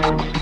Thank you.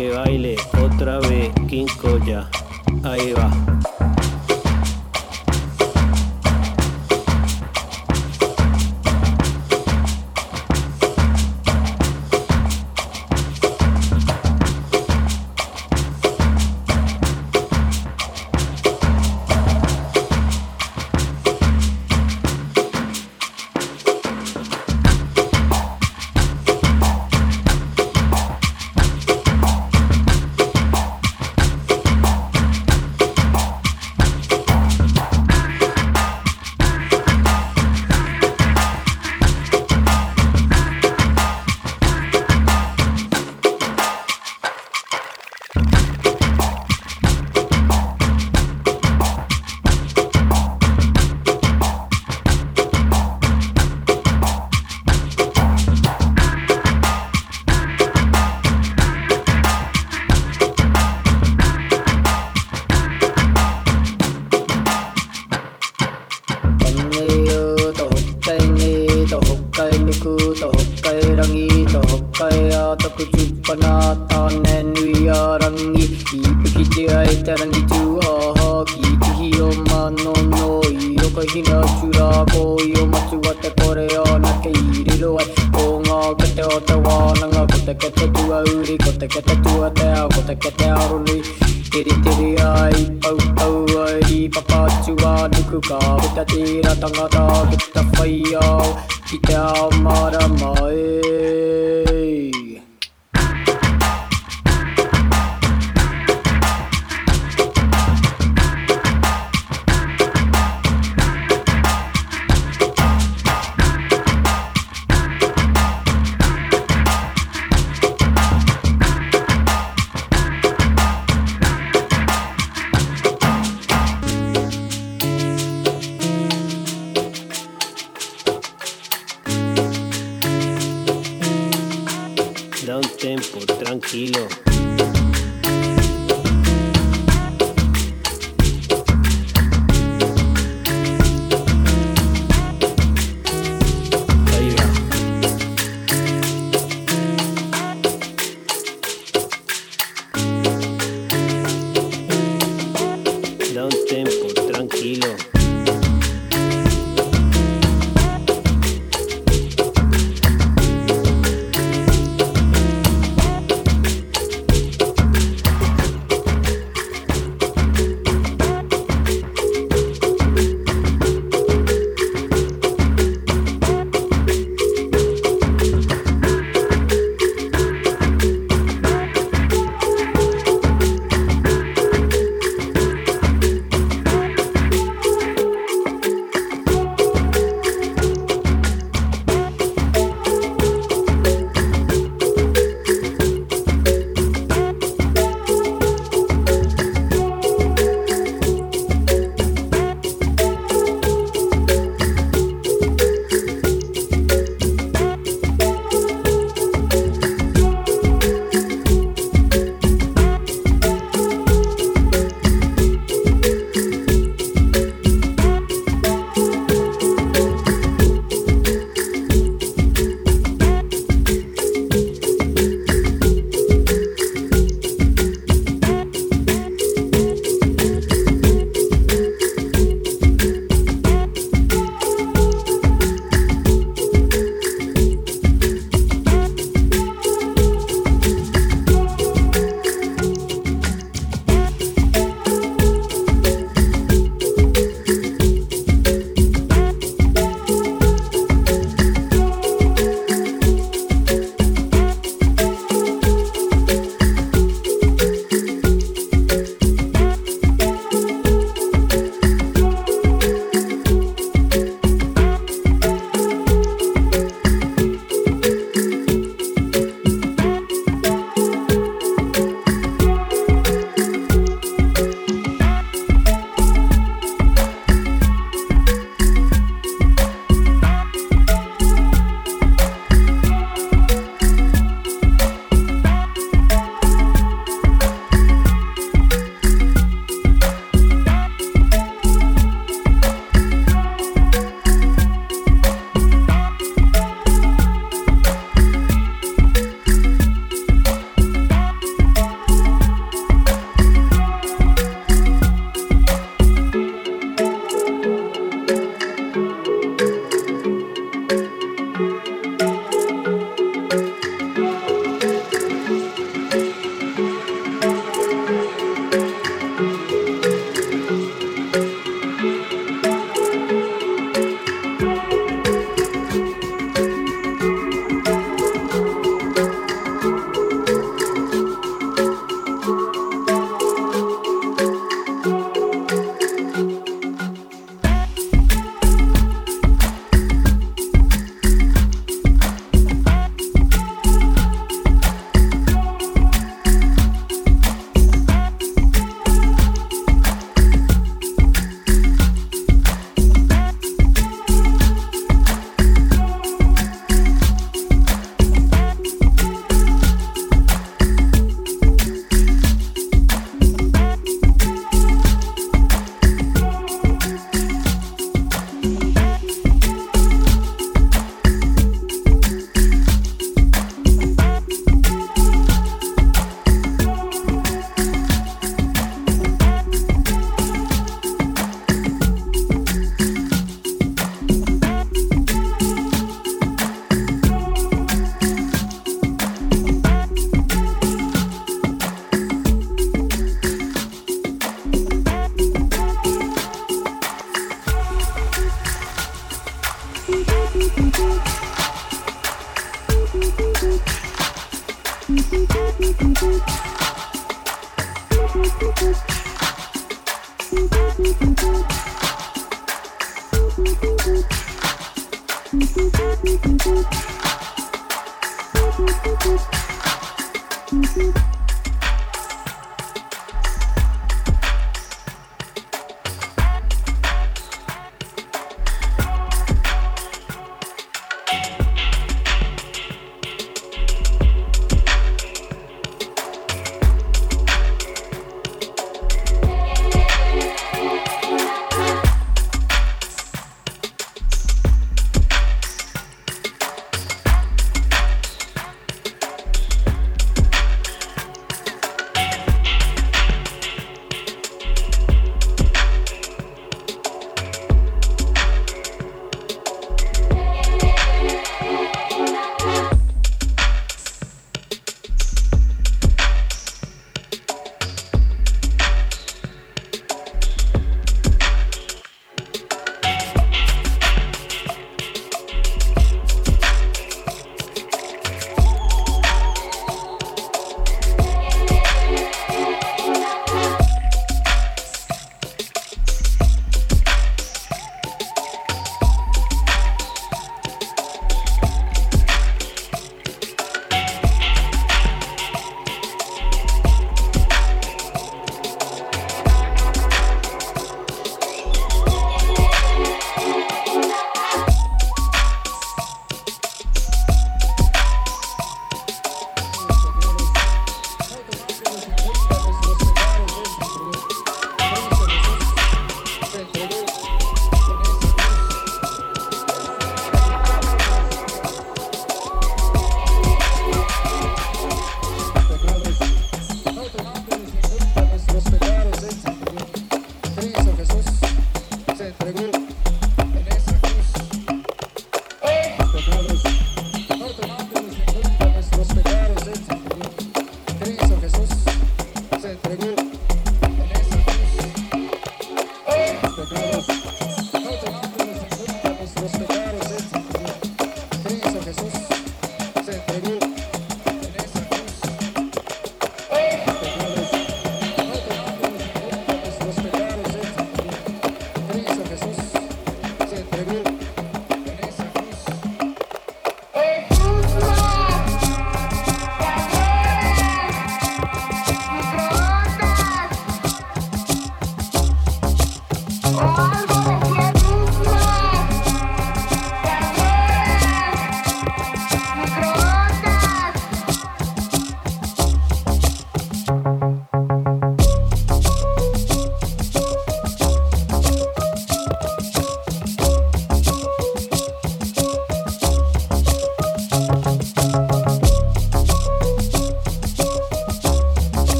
okay, Tiri tiri ai, pau pau ai, ri papa tua duku ka Vita tira tangata, vita whai au, i te amara mai